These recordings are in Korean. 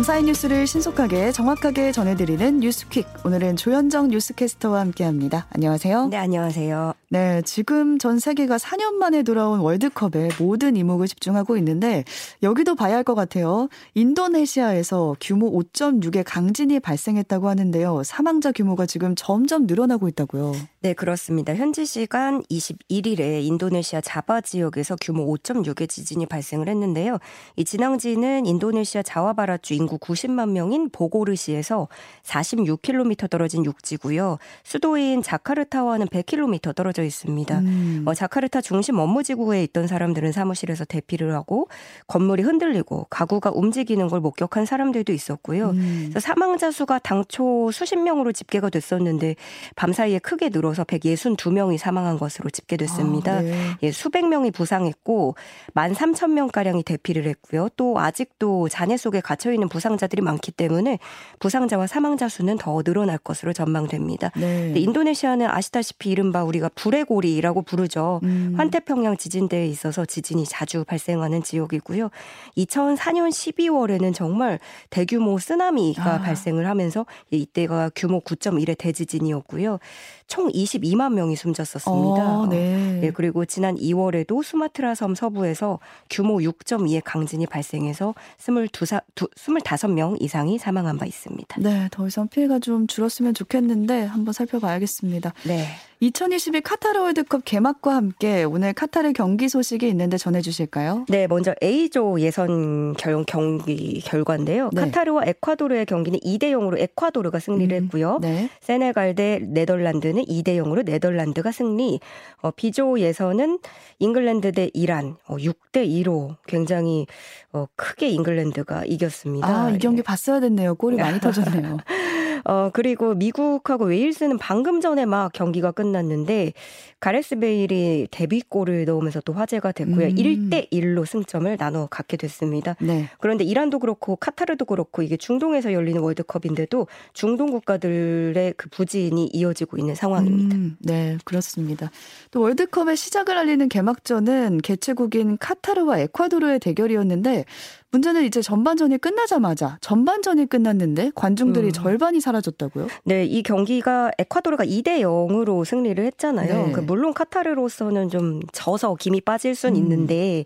밤사이 뉴스를 신속하게 정확하게 전해드리는 뉴스퀵. 오늘은 조현정 뉴스캐스터와 함께합니다. 안녕하세요. 네, 안녕하세요. 네, 지금 전 세계가 4년 만에 돌아온 월드컵에 모든 이목을 집중하고 있는데 여기도 봐야 할 것 같아요. 인도네시아에서 규모 5.6의 강진이 발생했다고 하는데요. 사망자 규모가 지금 점점 늘어나고 있다고요. 네, 그렇습니다. 현지 시간 21일에 인도네시아 자바 지역에서 규모 5.6의 지진이 발생을 했는데요. 이 진앙지는 인도네시아 자와바라주 인구 90만 명인 보고르시에서 46km 떨어진 육지고요. 수도인 자카르타와는 100km 떨어져 있습니다. 음. 어, 자카르타 중심 업무지구에 있던 사람들은 사무실에서 대피를 하고 건물이 흔들리고 가구가 움직이는 걸 목격한 사람들도 있었고요. 음. 사망자 수가 당초 수십 명으로 집계가 됐었는데 밤사이에 크게 늘어 서 162명이 사망한 것으로 집계됐습니다. 아, 네. 예, 수백 명이 부상했고 1만 3천 명가량이 대피를 했고요. 또 아직도 잔해 속에 갇혀 있는 부상자들이 많기 때문에 부상자와 사망자 수는 더 늘어날 것으로 전망됩니다. 네. 인도네시아는 아시다시피 이른바 우리가 불의 고리라고 부르죠. 음. 환태평양 지진대에 있어서 지진이 자주 발생하는 지역이고요. 2004년 12월에는 정말 대규모 쓰나미가 아. 발생을 하면서 이때가 규모 9.1의 대지진이었고요. 총 22만 명이 숨졌었습니다. 어, 네. 네. 그리고 지난 2월에도 수마트라 섬 서부에서 규모 6.2의 강진이 발생해서 22, 25명 이상이 사망한 바 있습니다. 네, 더 이상 피해가 좀 줄었으면 좋겠는데 한번 살펴봐야겠습니다. 네. 2022 카타르 월드컵 개막과 함께 오늘 카타르 경기 소식이 있는데 전해주실까요? 네, 먼저 A조 예선 결, 경기 결과인데요. 네. 카타르와 에콰도르의 경기는 2대 0으로 에콰도르가 승리를 음, 했고요. 네. 세네갈 대 네덜란드는 2대 0으로 네덜란드가 승리. 어, B조 예선은 잉글랜드 대 이란 어, 6대 2로 굉장히 어, 크게 잉글랜드가 이겼습니다. 아, 이 경기 네. 봤어야 됐네요. 골이 많이 터졌네요. 어, 그리고 미국하고 웨일스는 방금 전에 막 경기가 끝났는데 가레스 베일이 데뷔골을 넣으면서 또 화제가 됐고요. 음. 1대 1로 승점을 나눠 갖게 됐습니다. 네. 그런데 이란도 그렇고 카타르도 그렇고 이게 중동에서 열리는 월드컵인데도 중동 국가들의 그 부진이 이어지고 있는 상황입니다. 음, 네, 그렇습니다. 또 월드컵의 시작을 알리는 개막전은 개최국인 카타르와 에콰도르의 대결이었는데 문제는 이제 전반전이 끝나자마자 전반전이 끝났는데 관중들이 음. 절반이 사라졌다고요? 네, 이 경기가 에콰도르가 2대 0으로 승리를 했잖아요. 네. 그 물론 카타르로서는 좀 져서 김이 빠질 순 음. 있는데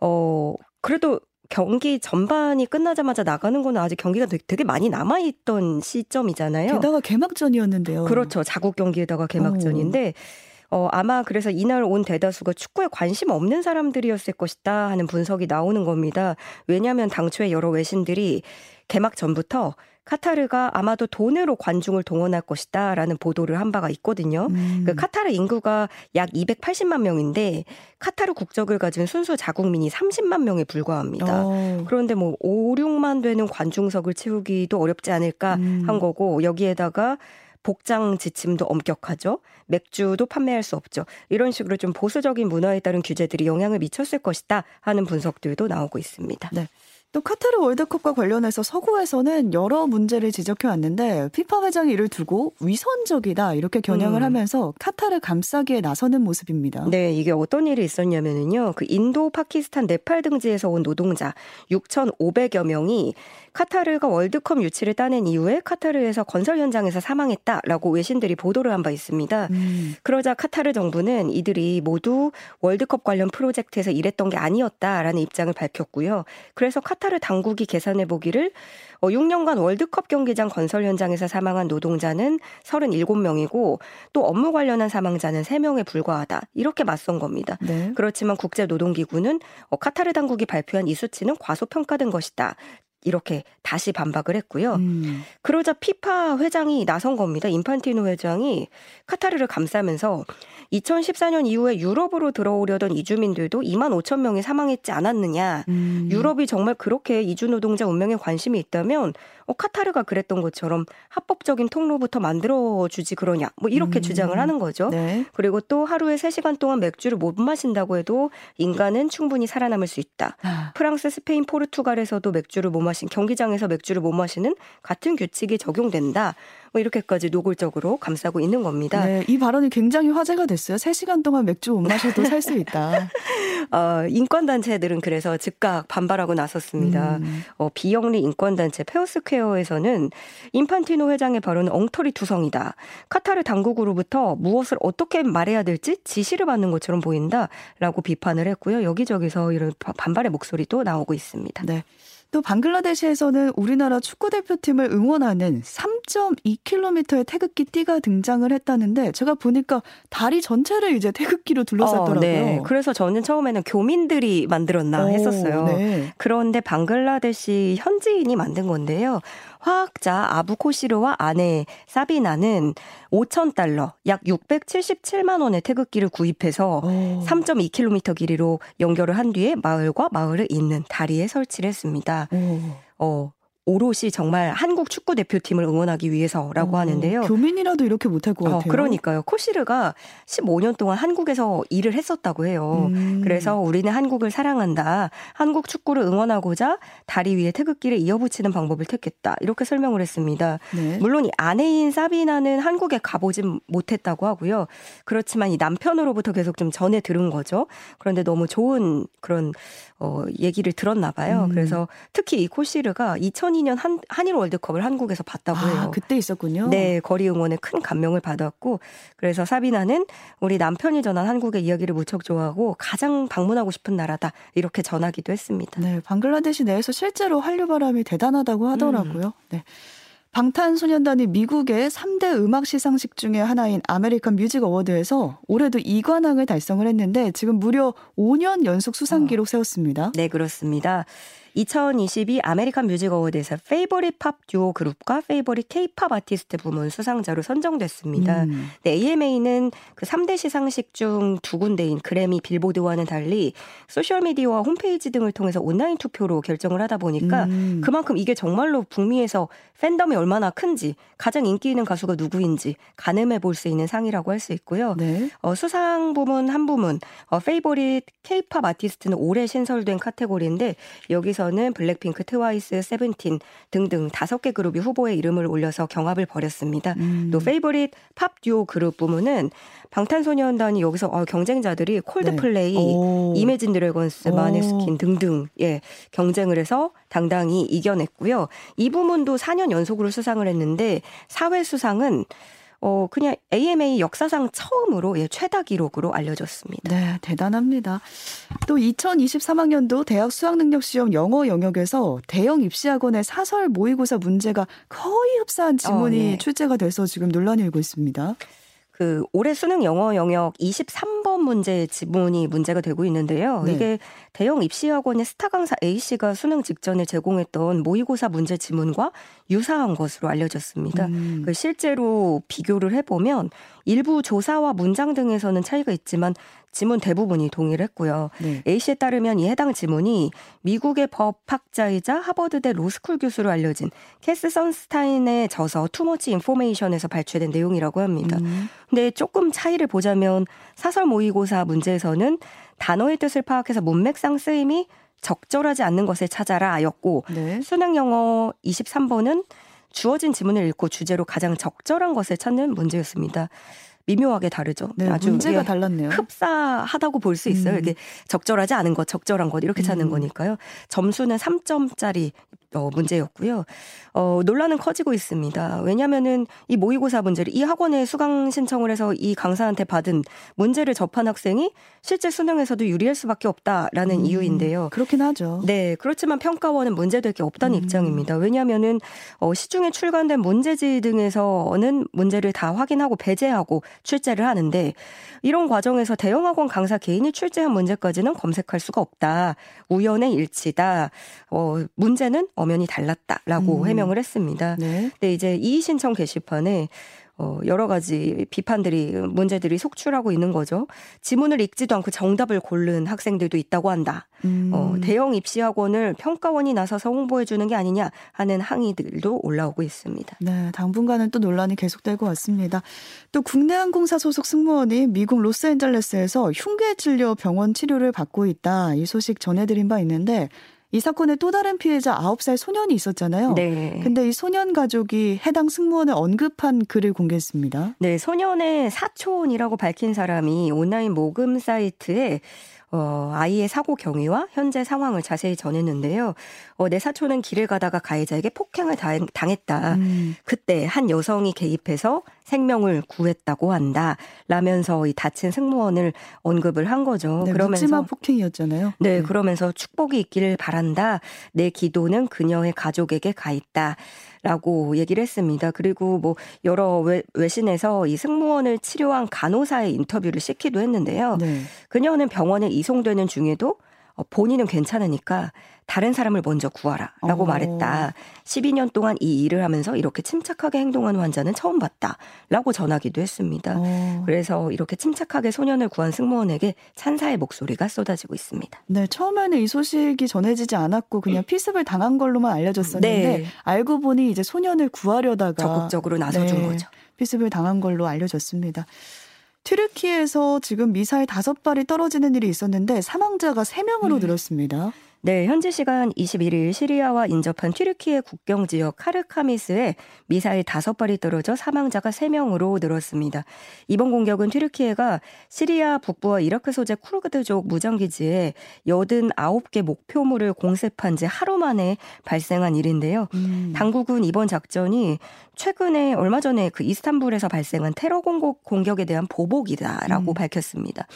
어 그래도 경기 전반이 끝나자마자 나가는 거는 아직 경기가 되게 많이 남아있던 시점이잖아요. 게다가 개막전이었는데요. 그렇죠. 자국 경기에다가 개막전인데 오. 어, 아마 그래서 이날 온 대다수가 축구에 관심 없는 사람들이었을 것이다 하는 분석이 나오는 겁니다. 왜냐하면 당초에 여러 외신들이 개막 전부터 카타르가 아마도 돈으로 관중을 동원할 것이다 라는 보도를 한 바가 있거든요. 음. 그 카타르 인구가 약 280만 명인데 카타르 국적을 가진 순수 자국민이 30만 명에 불과합니다. 오. 어. 그런데 뭐 5, 6만 되는 관중석을 채우기도 어렵지 않을까 음. 한 거고 여기에다가 복장 지침도 엄격하죠. 맥주도 판매할 수 없죠. 이런 식으로 좀 보수적인 문화에 따른 규제들이 영향을 미쳤을 것이다 하는 분석들도 나오고 있습니다. 네. 또 카타르 월드컵과 관련해서 서구에서는 여러 문제를 지적해 왔는데 피파 회장이 이를 두고 위선적이다 이렇게 겨냥을 음. 하면서 카타르 감싸기에 나서는 모습입니다. 네, 이게 어떤 일이 있었냐면은요. 그 인도, 파키스탄, 네팔 등지에서 온 노동자 6,500여 명이 카타르가 월드컵 유치를 따낸 이후에 카타르에서 건설 현장에서 사망했다라고 외신들이 보도를 한 바 있습니다. 음. 그러자 카타르 정부는 이들이 모두 월드컵 관련 프로젝트에서 일했던 게 아니었다라는 입장을 밝혔고요. 그래서 카타르 당국이 계산해 보기를 6년간 어, 월드컵 경기장 건설 현장에서 사망한 노동자는 37명이고 또 업무 관련한 사망자는 3명에 불과하다. 이렇게 맞선 겁니다. 네. 그렇지만 국제노동기구는 어, 카타르 당국이 발표한 이 수치는 과소평가된 것이다. 이렇게 다시 반박을 했고요. 음. 그러자 피파 회장이 나선 겁니다. 인판티노 회장이 카타르를 감싸면서 2014년 이후에 유럽으로 들어오려던 이주민들도 2만 5천 명이 사망했지 않았느냐. 음. 유럽이 정말 그렇게 이주 노동자 운명에 관심이 있다면 어, 카타르가 그랬던 것처럼 합법적인 통로부터 만들어 주지 그러냐. 뭐 이렇게 음. 주장을 하는 거죠. 네. 그리고 또 하루에 3시간 동안 맥주를 못 마신다고 해도 인간은 충분히 살아남을 수 있다. 아. 프랑스, 스페인, 포르투갈에서도 맥주를 못 마신 경기장에서 맥주를 못 마시는 같은 규칙이 적용된다. 뭐 이렇게까지 노골적으로 감싸고 있는 겁니다. 네, 이 발언이 굉장히 화제가 됐어요. 3시간 동안 맥주 못 마셔도 살 수 있다. 어, 인권단체들은 그래서 즉각 반발하고 나섰습니다. 음. 어, 비영리 인권단체 페어스퀘어에서는 인판티노 회장의 발언은 엉터리 투성이다. 카타르 당국으로부터 무엇을 어떻게 말해야 될지 지시를 받는 것처럼 보인다라고 비판을 했고요. 여기저기서 이런 반발의 목소리도 나오고 있습니다. 네. 또 방글라데시에서는 우리나라 축구 대표팀을 응원하는 3.2km의 태극기 띠가 등장을 했다는데 제가 보니까 다리 전체를 이제 태극기로 둘러쌌더라고요. 어, 네. 그래서 저는 처음에는 교민들이 만들었나 했었어요. 네. 그런데 방글라데시 현지인이 만든 건데요. 화학자 아부코시르와 아내 사비나는 5천 달러, 약 677만 원의 태극기를 구입해서 오. 3.2km 길이로 연결을 한 뒤에 마을과 마을을 잇는 다리에 설치를 했습니다. 오. 어, 오롯이 정말 한국 축구 대표팀을 응원하기 위해서라고 어, 하는데요. 교민이라도 이렇게 못할 것 어, 같아요. 어, 그러니까요. 코시르가 15년 동안 한국에서 일을 했었다고 해요. 음. 그래서 우리는 한국을 사랑한다. 한국 축구를 응원하고자 다리 위에 태극기를 이어붙이는 방법을 택했다. 이렇게 설명을 했습니다. 네. 물론 이 아내인 사비나는 한국에 가보진 못했다고 하고요. 그렇지만 이 남편으로부터 계속 좀 전해 들은 거죠. 그런데 너무 좋은 그런 어, 얘기를 들었나 봐요. 음. 그래서 특히 이 코시르가 2002년 한, 한일 월드컵을 한국에서 봤다고 아, 해요. 그때 있었군요. 네, 거리 응원에 큰 감명을 받았고 그래서 사비나는 우리 남편이 전한 한국의 이야기를 무척 좋아하고 가장 방문하고 싶은 나라다 이렇게 전하기도 했습니다. 네, 방글라데시 내에서 실제로 한류 바람이 대단하다고 하더라고요. 음. 네. 방탄소년단이 미국의 3대 음악 시상식 중의 하나인 아메리칸 뮤직 어워드에서 올해도 2관왕을 달성을 했는데 지금 무려 5년 연속 수상 기록 세웠습니다. 네, 그렇습니다. 2022 아메리칸 뮤직 어워드에서 Favorite Pop Duo Group과 Favorite K-pop Artist 부문 수상자로 선정됐습니다. 음. 네, AMA는 그 3대 시상식 중 두 군데인 그래미 빌보드와는 달리 소셜미디어와 홈페이지 등을 통해서 온라인 투표로 결정을 하다 보니까 음. 그만큼 이게 정말로 북미에서 팬덤이 얼마나 큰지 가장 인기 있는 가수가 누구인지 가늠해 볼 수 있는 상이라고 할 수 있고요. 네. 어, 수상 부문 한 부문 어, Favorite K-pop Artist는 올해 신설된 카테고리인데 여기서 에서는 블랙핑크, 트와이스, 세븐틴 등등 다섯 개 그룹이 후보에 이름을 올려서 경합을 벌였습니다. 음. 또 Favorite Pop Duo Group 부문은 방탄소년단이 여기서 어, 경쟁자들이 콜드플레이, 네. 이매진 드래곤스, 마네스킨 등등 예 경쟁을 해서 당당히 이겨냈고요. 이 부문도 4년 연속으로 수상을 했는데 사회 수상은 어, 그냥 AMA 역사상 처음으로 예, 최다 기록으로 알려졌습니다. 네, 대단합니다. 또 2023학년도 대학 수학능력시험 영어 영역에서 대형 입시학원의 사설 모의고사 문제가 거의 흡사한 지문이 어, 네. 출제가 돼서 지금 논란이 일고 있습니다. 그 올해 수능 영어 영역 23번 문제 지문이 문제가 되고 있는데요. 네. 이게 대형 입시 학원의 스타 강사 A 씨가 수능 직전에 제공했던 모의고사 문제 지문과 유사한 것으로 알려졌습니다. 음. 그 실제로 비교를 해보면 일부 조사와 문장 등에서는 차이가 있지만 지문 대부분이 동일 했고요. 네. A씨에 따르면 이 해당 지문이 미국의 법학자이자 하버드대 로스쿨 교수로 알려진 캐스 선스타인의 저서 Too Much Information에서 발췌된 내용이라고 합니다. 음. 근데 조금 차이를 보자면 사설 모의고사 문제에서는 단어의 뜻을 파악해서 문맥상 쓰임이 적절하지 않는 것을 찾아라였고 네. 수능 영어 23번은 주어진 지문을 읽고 주제로 가장 적절한 것을 찾는 문제였습니다. 미묘하게 다르죠. 네, 아주 문제가 달랐네요. 흡사하다고 볼 수 있어요. 음. 이게 적절하지 않은 것, 적절한 것 이렇게 찾는 음. 거니까요. 점수는 3점짜리 어, 문제였고요. 어, 논란은 커지고 있습니다. 왜냐면은 이 모의고사 문제를 이 학원에 수강 신청을 해서 이 강사한테 받은 문제를 접한 학생이 실제 수능에서도 유리할 수밖에 없다라는 음, 이유인데요. 그렇긴 하죠. 네. 그렇지만 평가원은 문제될 게 없다는 음. 입장입니다. 왜냐면은 어, 시중에 출간된 문제지 등에서는 문제를 다 확인하고 배제하고 출제를 하는데 이런 과정에서 대형 학원 강사 개인이 출제한 문제까지는 검색할 수가 없다. 우연의 일치다. 어, 문제는 엄연히 달랐다라고 음. 해명을 했습니다. 네. 근데 이제 이의 신청 게시판에 어, 여러 가지 비판들이 문제들이 속출하고 있는 거죠. 지문을 읽지도 않고 정답을 고른 학생들도 있다고 한다. 음. 어, 대형 입시 학원을 평가원이 나서서 홍보해 주는 게 아니냐 하는 항의들도 올라오고 있습니다. 네, 당분간은 또 논란이 계속될 것 같습니다. 또 국내 항공사 소속 승무원이 미국 로스앤젤레스에서 흉계 진료 병원 치료를 받고 있다. 이 소식 전해드린 바 있는데 이 사건의 또 다른 피해자 9살 소년이 있었잖아요. 네. 근데 이 소년 가족이 해당 승무원을 언급한 글을 공개했습니다. 네, 소년의 사촌이라고 밝힌 사람이 온라인 모금 사이트에 어, 아이의 사고 경위와 현재 상황을 자세히 전했는데요. 어, 내 사촌은 길을 가다가 가해자에게 폭행을 당, 했다 음. 그때 한 여성이 개입해서 생명을 구했다고 한다. 라면서 이 다친 승무원을 언급을 한 거죠. 네, 그러면서 폭행이었잖아요. 네, 네, 그러면서 축복이 있기를 바란다. 내 기도는 그녀의 가족에게 가 있다. 라고 얘기를 했습니다. 그리고 뭐 여러 외, 외신에서 이 승무원을 치료한 간호사의 인터뷰를 싣기도 했는데요. 네. 그녀는 병원에 이송되는 중에도 어, 본인은 괜찮으니까 다른 사람을 먼저 구하라라고 어. 말했다. 12년 동안 이 일을 하면서 이렇게 침착하게 행동한 환자는 처음 봤다라고 전하기도 했습니다. 어. 그래서 이렇게 침착하게 소년을 구한 승무원에게 찬사의 목소리가 쏟아지고 있습니다. 네, 처음에는 이 소식이 전해지지 않았고 그냥 피습을 당한 걸로만 알려졌었는데 네. 알고 보니 이제 소년을 구하려다가 적극적으로 나서준 네, 거죠. 피습을 당한 걸로 알려졌습니다. 튀르키에서 지금 미사일 다섯 발이 떨어지는 일이 있었는데 사망자가 세명으로 음. 늘었습니다. 네, 현지 시간 21일 시리아와 인접한 튀르키예 국경 지역 카르카미스에 미사일 5발이 떨어져 사망자가 3명으로 늘었습니다. 이번 공격은 튀르키예가 시리아 북부와 이라크 소재 쿠르드족 무장기지에 89개 목표물을 공습한 지 하루 만에 발생한 일인데요. 음. 당국은 이번 작전이 최근에 얼마 전에 그 이스탄불에서 발생한 테러 공격, 공격에 대한 보복이다라고 음. 밝혔습니다.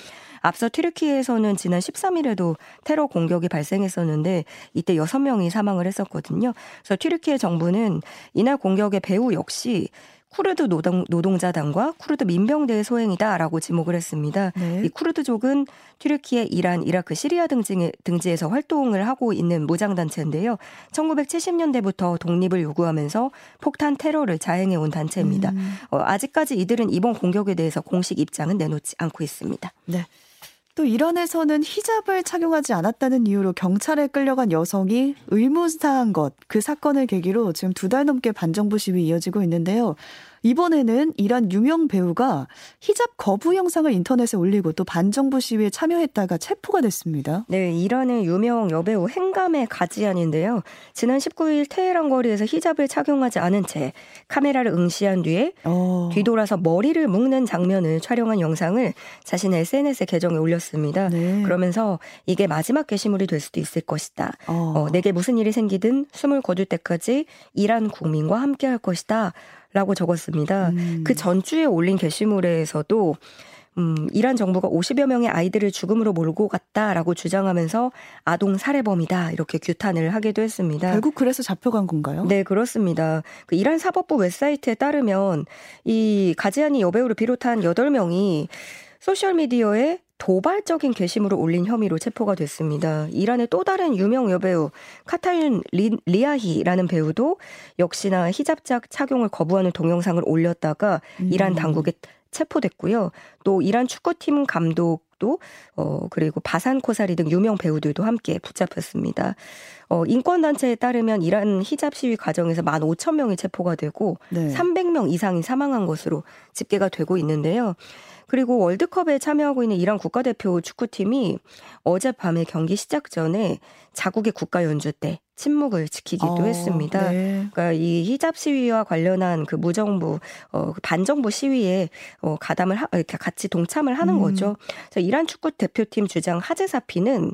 앞서 튀르키에서는 지난 13일에도 테러 공격이 발생했었는데 이때 6명이 사망을 했었거든요. 그래서 튀르키예 정부는 이날 공격의 배후 역시 쿠르드 노동, 노동자당과 쿠르드 민병대의 소행이다라고 지목을 했습니다. 네. 이 쿠르드족은 튀르키예, 이란, 이라크, 시리아 등지, 등지에서 활동을 하고 있는 무장단체인데요. 1970년대부터 독립을 요구하면서 폭탄 테러를 자행해 온 단체입니다. 음. 어, 아직까지 이들은 이번 공격에 대해서 공식 입장은 내놓지 않고 있습니다. 네. 또 이란에서는 히잡을 착용하지 않았다는 이유로 경찰에 끌려간 여성이 의무사한 것, 그 사건을 계기로 지금 두 달 넘게 반정부 시위 이어지고 있는데요. 이번에는 이란 유명 배우가 히잡 거부 영상을 인터넷에 올리고 또 반정부 시위에 참여했다가 체포가 됐습니다. 네, 이란의 유명 여배우 행감의 가지안인데요. 지난 19일 테헤란 거리에서 히잡을 착용하지 않은 채 카메라를 응시한 뒤에 어. 뒤돌아서 머리를 묶는 장면을 촬영한 영상을 자신의 SNS 계정에 올렸습니다. 네. 그러면서 이게 마지막 게시물이 될 수도 있을 것이다. 어. 어, 내게 무슨 일이 생기든 숨을 거둘 때까지 이란 국민과 함께 할 것이다. 라고 적었습니다. 음. 그 전주에 올린 게시물에서도 음, 이란 정부가 50여 명의 아이들을 죽음으로 몰고 갔다라고 주장하면서 아동 살해범이다 이렇게 규탄을 하기도 했습니다. 결국 그래서 잡혀간 건가요? 네, 그렇습니다. 그 이란 사법부 웹사이트에 따르면 이 가지아니 여배우를 비롯한 8명이 소셜 미디어에 도발적인 게시물을 올린 혐의로 체포가 됐습니다. 이란의 또 다른 유명 여배우 카타윤 리, 리아히라는 배우도 역시나 히잡작 착용을 거부하는 동영상을 올렸다가 음. 이란 당국에 체포됐고요. 또 이란 축구팀 감독 도 어 그리고 바산 코사리 등 유명 배우들도 함께 붙잡혔습니다. 어 인권 단체에 따르면 이란 히잡 시위 과정에서 15,000명이 체포가 되고 네. 300명 이상이 사망한 것으로 집계가 되고 있는데요. 그리고 월드컵에 참여하고 있는 이란 국가대표 축구팀이 어젯밤에 경기 시작 전에 자국의 국가 연주 때 침묵을 지키기도 어, 했습니다. 네. 그러니까 이 히잡 시위와 관련한 그 무정부 어그 반정부 시위에 어 가담을 하, 같이 동참을 하는 음. 거죠. 그래서 이란 축구 대표팀 주장 하제사피는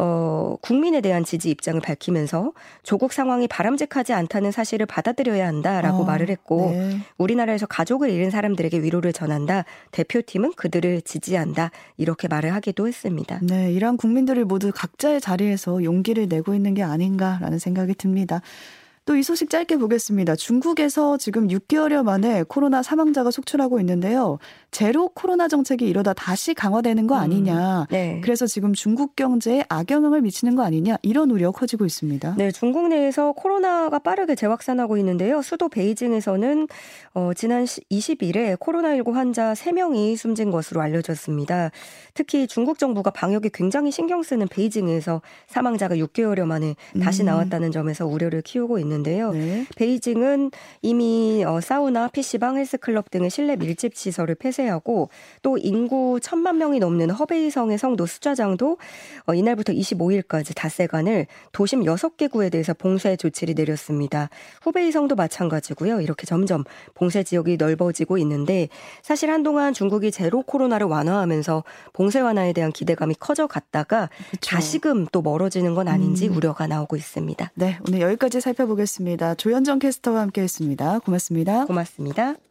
어, 국민에 대한 지지 입장을 밝히면서 조국 상황이 바람직하지 않다는 사실을 받아들여야 한다라고 어, 말을 했고 네. 우리나라에서 가족을 잃은 사람들에게 위로를 전한다. 대표팀은 그들을 지지한다. 이렇게 말을 하기도 했습니다. 네, 이란 국민들을 모두 각자의 자리에서 용기를 내고 있는 게 아닌가라는 생각이 듭니다. 또 이 소식 짧게 보겠습니다. 중국에서 지금 6개월여 만에 코로나 사망자가 속출하고 있는데요. 제로 코로나 정책이 이러다 다시 강화되는 거 음, 아니냐. 음, 네. 그래서 지금 중국 경제에 악영향을 미치는 거 아니냐. 이런 우려 커지고 있습니다. 네, 중국 내에서 코로나가 빠르게 재확산하고 있는데요. 수도 베이징에서는 어, 지난 20일에 코로나19 환자 3명이 숨진 것으로 알려졌습니다. 특히 중국 정부가 방역에 굉장히 신경 쓰는 베이징에서 사망자가 6개월여 만에 다시 음. 나왔다는 점에서 우려를 키우고 있는 있는데요. 네. 베이징은 이미 어, 사우나, PC방, 헬스클럽 등의 실내 밀집 시설을 폐쇄하고 또 인구 천만 명이 넘는 허베이성의 성도 수자장도 어, 이날부터 25일까지 닷새간을 도심 6개 구에 대해서 봉쇄 조치를 내렸습니다. 후베이성도 마찬가지고요. 이렇게 점점 봉쇄 지역이 넓어지고 있는데 사실 한동안 중국이 제로 코로나를 완화하면서 봉쇄 완화에 대한 기대감이 커져갔다가 그쵸. 다시금 또 멀어지는 건 아닌지 음. 우려가 나오고 있습니다. 네, 오늘 여기까지 살펴보겠 습니다. 조현정 캐스터와 함께했습니다. 고맙습니다. 고맙습니다.